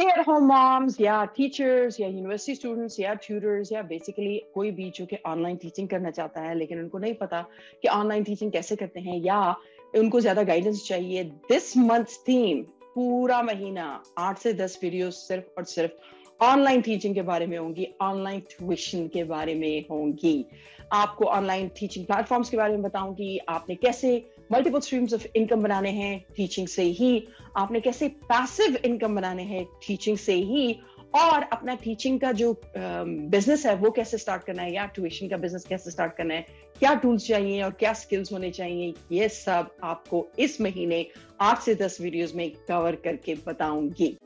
Home moms या teachers या university students या ट्यूटर्स या बेसिकली कोई भी जो कि ऑनलाइन टीचिंग करना चाहता है, लेकिन उनको नहीं पता कि ऑनलाइन टीचिंग कैसे करते हैं, या उनको ज़्यादा गाइडेंस चाहिए। दिस मंथ थीम पूरा महीना, आठ से दस वीडियो सिर्फ़ और सिर्फ़ ऑनलाइन टीचिंग के बारे में होंगी ऑनलाइन ट्यूशन के बारे में होंगी। आपको ऑनलाइन टीचिंग प्लेटफॉर्म्स के बारे में बताऊँगी, आपने कैसे मल्टीपल स्ट्रीम्स ऑफ़ इनकम बनाने हैं टीचिंग से ही आपने कैसे पैसिव इनकम बनाने हैं टीचिंग से ही और अपना टीचिंग का जो बिज़नेस है वो कैसे स्टार्ट करना है या ट्यूशन का बिज़नेस कैसे स्टार्ट करना है क्या टूल्स चाहिए और क्या स्किल्स होने चाहिए ये सब आपको इस महीने आठ से दस वीडियोस में कवर करके बताऊँगी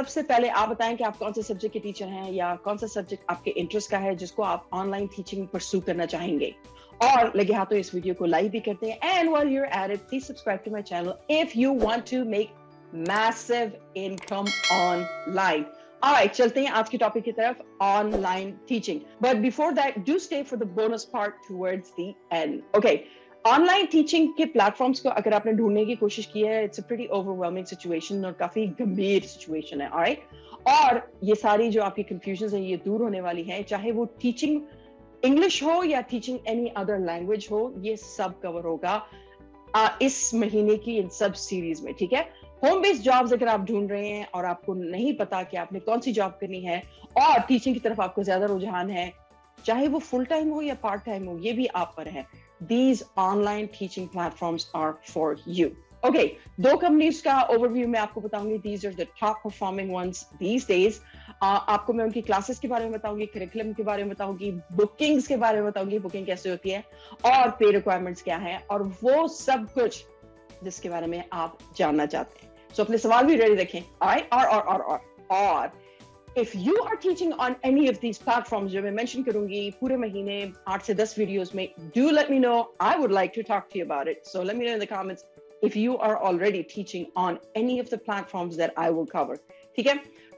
सबसे पहले आप बताएँ कि आप कौन से सब्जेक्ट के टीचर हैं या कौन सा सब्जेक्ट आपके इंटरेस्ट का है जिसको आप ऑनलाइन टीचिंग परसू करना चाहेंगे। और लगे हाथों इस वीडियो को लाइक भी करते हैं। And well you're at please subscribe to my channel if you want to make massive income online Alright, चलते हैं आज की टॉपिक की तरफ़ online teaching but before that do stay for the bonus part towards the end okay online teaching के platforms को अगर आपने ढूँढने की कोशिश की है it's a pretty overwhelming situation और काफ़ी गंभीर सिचुएशन है ऑलराइट और ये सारी जो आपकी कंफ्यूजन है ये दूर होने वाली है चाहे वो टीचिंग इंग्लिश हो या टीचिंग एनी अदर लैंग्वेज हो ये सब कवर होगा आ, इस महीने की इन सब सीरीज़ में ठीक है? होम बेस्ड जॉब्स अगर आप ढूंढ रहे हैं और आपको नहीं पता कि आपने कौन सी जॉब करनी है और टीचिंग की तरफ़ आपको ज़्यादा रुझान है चाहे वो फुल टाइम हो या पार्ट टाइम हो ये भी आप पर है। These online teaching platforms are for you. Okay, दो कंपनीज़ का ओवरव्यू मैं आपको बताऊँगी. These are the top performing ones these days आपको मैं उनकी क्लासेस के बारे में बताऊँगी करिकुलम के बारे में बताऊँगी बुकिंग्स के बारे में बताऊँगी बुकिंग कैसे होती है और पे रिक्वायरमेंट्स क्या है और वो सब कुछ जिसके बारे में आप जानना चाहते हैं. सो so, अपने सवाल भी रेडी रखें. और और और और और, और if you are teaching on any of these platforms जो मैं mention करूंगी पूरे महीने आठ से दस videos में do let me know I would like to talk to you about it so let me know in the comments if you are already teaching on any of the platforms that I will cover ठीक है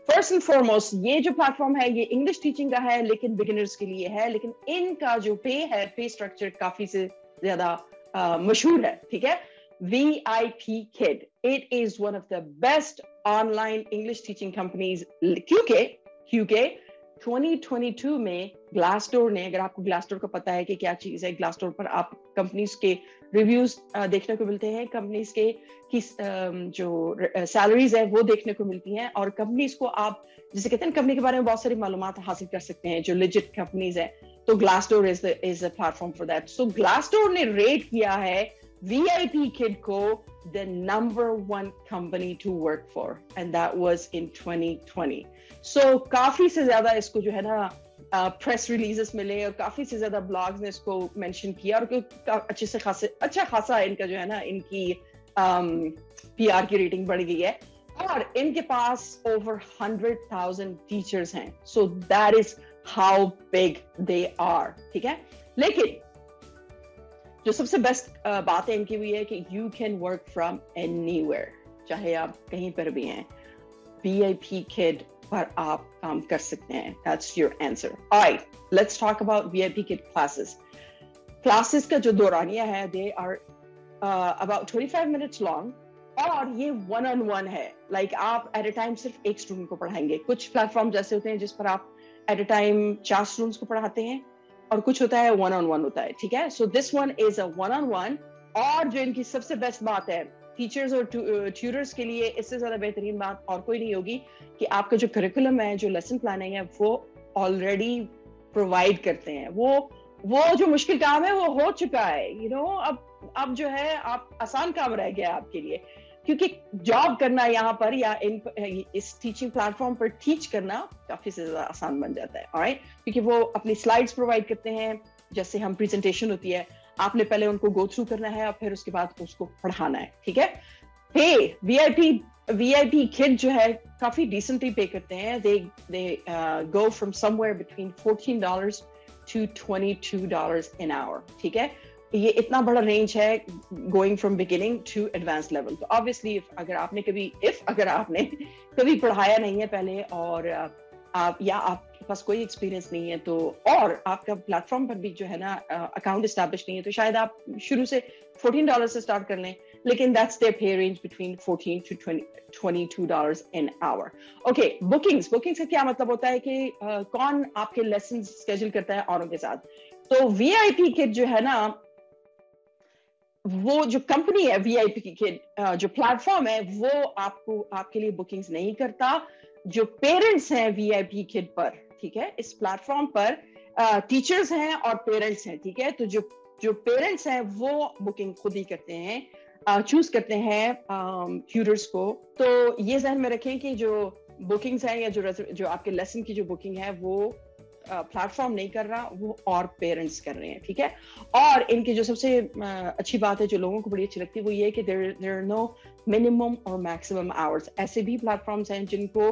first and foremost ये जो platform है ये English teaching का है लेकिन beginners के लिए है लेकिन इनका जो पे है पे स्ट्रक्चर काफी से ज्यादा मशहूर है ठीक है VIP Kid. It is one of the best online English teaching companies. क्योंकि क्योंकि 2022 में ग्लासडोर ने, अगर आपको ग्लासडोर का पता है कि क्या चीज़ है ग्लासडोर पर आप कंपनीज़ के रिव्यूज़ देखने को मिलते हैं कंपनीज़ के की जो सैलरीज है, वो देखने को मिलती हैं और कंपनीज़ को आप, जैसे कहते हैं कंपनी के बारे में बहुत सारी मालूम हासिल कर सकते हैं, जो लिजिट कंपनीज़ है। तो Glassdoor is is a platform for that so Glassdoor ने रेट किया है VIP Kid Co. the number one company to work for, and that was in 2020. So काफ़ी से ज़्यादा इसको जो है ना प्रेस रिलीजेस मिले और काफ़ी से ज़्यादा ब्लॉग्स ने इसको मेंशन किया और अच्छे से खासे अच्छा खासा इनका जो है ना इनकी पीआर की रेटिंग बढ़ गई है और इनके पास ओवर हंड्रेड थाउज़ेंड टीचर्स हैं so that is how big they are ठीक है लेकिन जो सबसे बेस्ट बात है इनकी हुई है कि you can work from any चाहे आप कहीं पर भी हैं। बी आई पी किड पर आप काम कर सकते हैं। That's your answer alright let's talk about V I P kid classes classes का जो दौरानिया है they are about twenty five minutes long और ये वन ऑन वन है। लाइक like, आप एट अ टाइम सिर्फ़ एक स्टूडेंट को पढ़ाएँगे। कुछ प्लेटफॉर्म जैसे होते हैं जिस पर आप एट अ टाइम चार स्टूडेंट्स को पढ़ाते हैं। और कुछ होता है वन ऑन वन होता है ठीक है? So this one is a one on one और जो इनकी सबसे बेस्ट बात है टीचर्स और ट्यूटर्स uh, के लिए इससे ज़्यादा बेहतरीन बात और कोई नहीं होगी कि आपका जो करिकुलम है जो लेसन प्लानिंग है वो ऑलरेडी प्रोवाइड करते हैं। वो वो जो मुश्किल काम है वो हो चुका है यू you नो know, अब अब जो है आप आसान काम रह गया आपके लिए। क्योंकि जॉब करना यहाँ पर या इन, इस टीचिंग प्लेटफॉर्म पर टीच करना काफ़ी से ज़्यादा आसान बन जाता है राइट क्योंकि वो अपनी स्लाइड्स प्रोवाइड करते हैं, जैसे हम प्रेजेंटेशन होती है, आपने पहले उनको गो थ्रू करना है और फिर उसके बाद उसको पढ़ाना है, ठीक है? Pay V I P V I P kid जो है काफ़ी डिसेंटली पे करते हैं they they go from somewhere between fourteen dollars to twenty two dollars in hour ठीक है? ये इतना बड़ा रेंज है going from beginning to advance level तो ऑब्वियसली अगर आपने कभी इफ़ अगर आपने कभी पढ़ाया नहीं है पहले और आप या आपके पास कोई एक्सपीरियंस नहीं है तो और आपका प्लेटफॉर्म पर भी जो है ना अकाउंट इस्टेब्लिश नहीं है तो शायद आप शुरू से फोर्टीन डॉलर से स्टार्ट कर लें लेकिन that's their pay range between fourteen to twenty two dollar in hour okay bookings bookings का क्या मतलब होता है कि uh, कौन आपके लेसन स्केड्यूल करता है औरों के साथ? तो वी आई पी किट जो है ना वो जो कंपनी है वी वीआईपी की किट जो प्लेटफॉर्म है, वो आपको, आपके लिए बुकिंग्स नहीं करता। जो पेरेंट्स हैं वीआईपी किड पर, ठीक है, इस प्लेटफॉर्म पर टीचर्स हैं और पेरेंट्स हैं, ठीक है? तो जो जो पेरेंट्स हैं, वो बुकिंग खुद ही करते हैं चूज़ करते हैं ट्यूटर्स को। तो ये जहन में रखें कि जो बुकिंग्स हैं या जो जो आपके लेसन की जो बुकिंग है, वो प्लेटफॉर्म नहीं कर रहा, वो और पेरेंट्स कर रहे हैं, ठीक है? और इनकी जो सबसे अच्छी बात है, जो लोगों को बड़ी अच्छी लगती है, वो ये कि देर देर नो मिनिमम और मैक्सिमम आवर्स ऐसे भी प्लेटफॉर्म्स हैं जिनको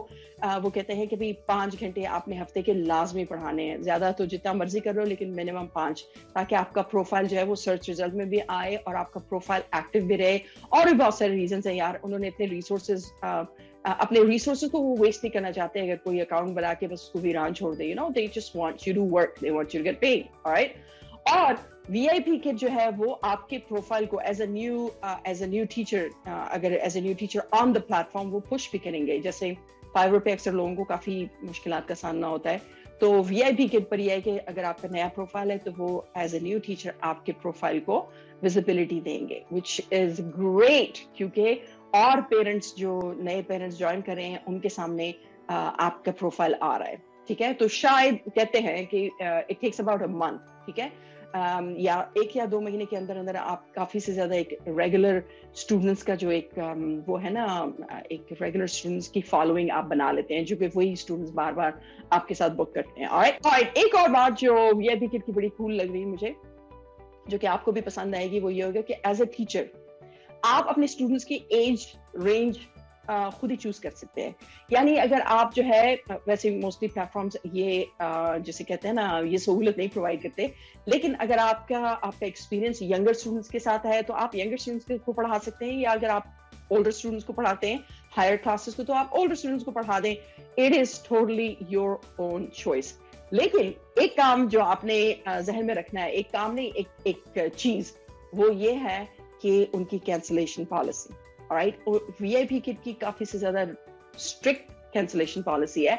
वो कहते हैं कि भाई पाँच घंटे आपने हफ़्ते के लाजमी पढ़ाने हैं। ज़्यादा तो जितना मर्ज़ी कर रहे हो लेकिन मिनिमम पाँच, ताकि आपका प्रोफ़ाइल जो है वो सर्च रिज़ल्ट में भी आए और आपका प्रोफ़ाइल एक्टिव भी रहे। और भी बहुत सारे रीजन है यार, उन्होंने इतने रिसोर्सेज अपने रिसोर्सेज को वो वेस्ट नहीं करना चाहते, अगर कोई अकाउंट बना के बस उसको वीरान छोड़ दे you know they just want you to work they want you to get paid alright और वीआईपी किट जो है वो आपके प्रोफ़ाइल को as a new as a new teacher अगर as a new teacher on the platform वो push भी करेंगे। जैसे फाइवर पे अक्सर लोगों को काफ़ी मुश्किल का सामना होता है। तो वी आई पी किट पर यह है कि अगर आपका नया प्रोफ़ाइल है तो वो एज अ न्यू टीचर आपके प्रोफ़ाइल को विजिबिलिटी देंगे विच इज़ ग्रेट क्योंकि और पेरेंट्स जो नए पेरेंट्स ज्वाइन कर रहे हैं उनके सामने आपका प्रोफ़ाइल आ रहा है ठीक है? तो शायद कहते हैं कि it takes about a month ठीक है? Um, या एक या दो महीने के अंदर अंदर आप काफ़ी से ज़्यादा एक रेगुलर स्टूडेंट्स का जो एक um, वो है ना एक रेगुलर स्टूडेंट्स की फॉलोइंग आप बना लेते हैं जो कि वही स्टूडेंट्स बार बार आपके साथ बुक करते हैं और एक और बात जो ये भी की बड़ी कूल लग रही है मुझे जो कि आपको भी पसंद आएगी वो ये होगा कि एज अ टीचर आप अपने स्टूडेंट्स की एज रेंज खुद ही चूज़ कर सकते हैं। यानी अगर आप जो है, वैसे मोस्टली प्लेटफॉर्म्स ये जैसे कहते हैं ना, ये सहूलत नहीं प्रोवाइड करते। लेकिन अगर आपका आपका एक्सपीरियंस यंगर स्टूडेंट्स के साथ है तो आप यंगर स्टूडेंट्स को पढ़ा सकते हैं, या अगर आप ओल्डर स्टूडेंट्स को पढ़ाते हैं हायर क्लासेस को तो आप ओल्डर स्टूडेंट्स को पढ़ा दें। It is totally your own choice लेकिन एक काम जो आपने जहन में रखना है, एक काम नहीं, एक एक चीज़, वो ये है कि उनकी cancellation policy right VIP kit की काफ़ी से ज़्यादा स्ट्रिक्ट कैंसिलेशन पॉलिसी है।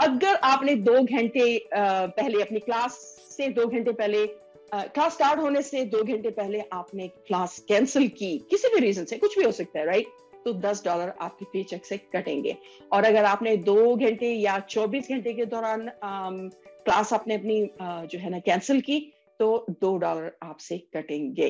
अगर आपने दो घंटे पहले अपनी क्लास से, दो घंटे पहले क्लास स्टार्ट होने से दो घंटे पहले आपने क्लास कैंसिल की, किसी भी रीजन से, कुछ भी हो सकता है राइट तो दस डॉलर आपके पे चेक से कटेंगे। और अगर आपने दो घंटे या चौबीस घंटे के दौरान क्लास आपने अपनी जो है ना कैंसिल की तो दो डॉलर आपसे कटेंगे।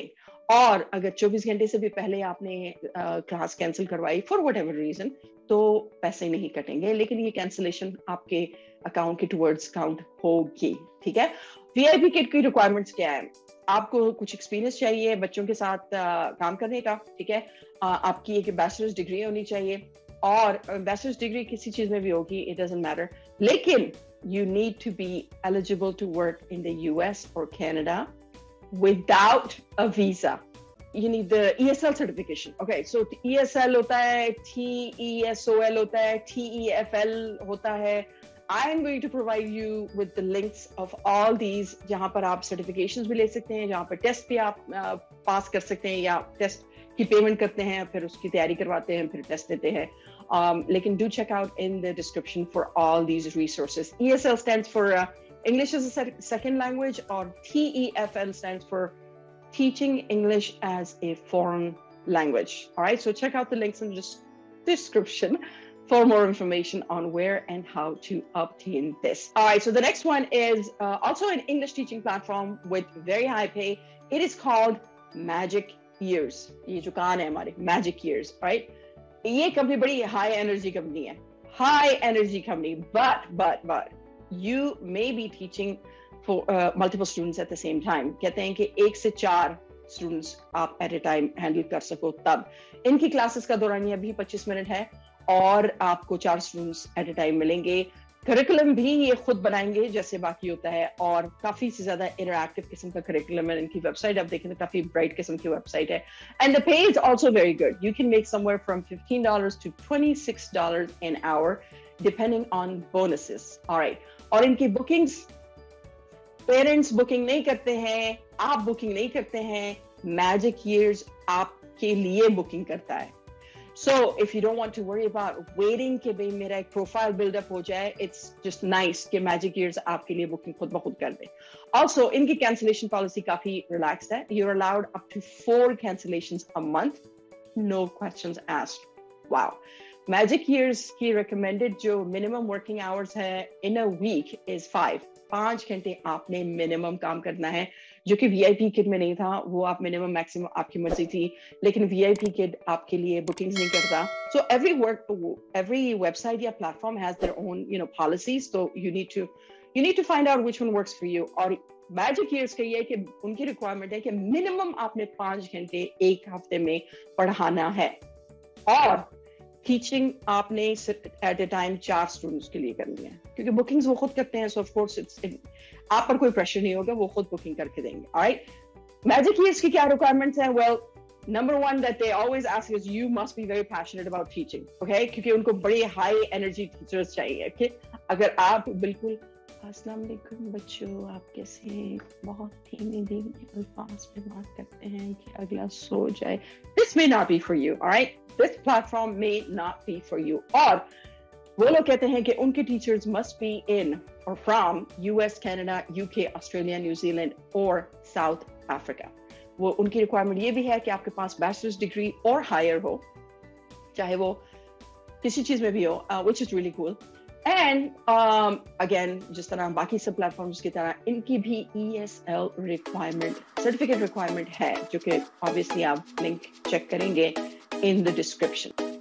और अगर 24 घंटे से भी पहले आपने क्लास कैंसिल करवाई फॉर वट एवर रीजन तो पैसे नहीं कटेंगे। लेकिन ये कैंसिलेशन आपके अकाउंट के टुवर्ड्स काउंट होगी ठीक है? वीआईपी किट की रिक्वायरमेंट्स क्या है? आपको कुछ एक्सपीरियंस चाहिए बच्चों के साथ आ, काम करने का ठीक है? आ, आपकी एक बैचलर्स डिग्री होनी चाहिए। और बैचलर्स डिग्री किसी चीज़ में भी होगी इट डजेंट मैटर लेकिन you need to be eligible to work in the US or Canada without a visa. You need the ESL certification. Okay, so ESL hota hai, TESOL hota hai, TEFL hota hai. I am going to provide you with the links of all these जहाँ पर आप certifications भी ले सकते हैं जहाँ पर test भी आप पास कर सकते हैं या test की payment करते हैं फिर उसकी तैयारी करवाते हैं फिर test देते हैं um, लेकिन do check out in the description for all these resources. ESL stands for uh, English as a second language, or TEFL stands for Teaching English as a Foreign Language. All right, so check out the links in the description for more information on where and how to obtain this. All right, so the next one is uh, also an English teaching platform with very high pay. It is called Magic Years. ये जो कान है हमारे Magic Years, right? ये company बड़ी high energy company है। High energy company but but but you may be teaching for multiple students at the same time कहते हैं कि एक से चार स्टूडेंट्स आप एट ए टाइम हैंडल कर सको तब। इनकी क्लासेस का दौरान ये अभी 25 मिनट है और आपको चार स्टूडेंट्स एट ए टाइम मिलेंगे। करिकुलम भी ये खुद बनाएँगे, जैसे बाकी होता है, और काफ़ी से ज़्यादा इंटरक्टिव किस्म का करिकुलम है, इनकी वेबसाइट आप देखें तो काफ़ी ब्राइट किस्म की वेबसाइट है। And the pay is also very good you can make somewhere from 15 dollars to 26 dollars an hour on bonuses. All और इनकी bookings पेरेंट्स बुकिंग नहीं करते हैं, आप बुकिंग नहीं करते हैं मैजिक ईयर्स आपके लिए बुकिंग करता है। So if you don't want to worry about waiting के भाई मेरा एक प्रोफ़ाइल बिल्डअप हो जाए इट्स जस्ट नाइस कि मैजिक ईयर्स आपके लिए बुकिंग खुद ब खुद कर दे। ऑल्सो इनकी कैंसिलेशन पॉलिसी काफ़ी रिलैक्स्ड है। You're allowed up to four cancellation a month no question asked wow Magic Years की रिकमेंडेड जो मिनिमम वर्किंग आवर्स है in a week is five पाँच घंटे आपने मिनिमम काम करना है। जो कि वीआईपी किट में नहीं था, वो आप मिनिमम मैक्सिमम आपकी मर्ज़ी थी, लेकिन वीआईपी किट आपके लिए बुकिंग्स नहीं करता। So every work every website या platform has their own you know policies तो you need to you need to find out which one works for you और मैजिक ईयर्स का ये है कि उनकी रिक्वायरमेंट है कि मिनिमम आपने पाँच घंटे एक हफ़्ते में पढ़ाना है। और टीचिंग आपने एट ए टाइम चार स्टूडेंट्स के लिए करनी है, क्योंकि बुकिंग्स वो खुद करते हैं सो ऑफ़ कोर्स इट्स आप पर कोई प्रेशर नहीं होगा, वो खुद बुकिंग करके देंगे राइट मैजिक ईयर्स की क्या रिक्वायरमेंट्स हैं? Well number one that they always ask is you must be very passionate about teaching, okay? क्योंकि उनको बड़ी हाई एनर्जी टीचर्स चाहिए, okay? अगर आप बिल्कुल वालेकुम बच्चों, आप कैसे बहुत धीमे धीमे अल्फाज में बात करते हैं कि अगला सो जाए? This may not be for you alright this platform may not be for you और वो लोग कहते हैं कि उनके टीचर्स मस्ट बी इन और from US Canada UK Australia New Zealand और साउथ अफ्रीका वो उनकी रिक्वायरमेंट ये भी है कि आपके पास बैचलर्स डिग्री और हायर हो, चाहे वो किसी चीज़ में भी हो which is really cool and again जिस तरह बाकी सब प्लेटफॉर्म्स की तरह, इनकी भी E S L requirement certificate requirement है, जो कि ऑब्वियसली आप लिंक चेक करेंगे इन द डिस्क्रिप्शन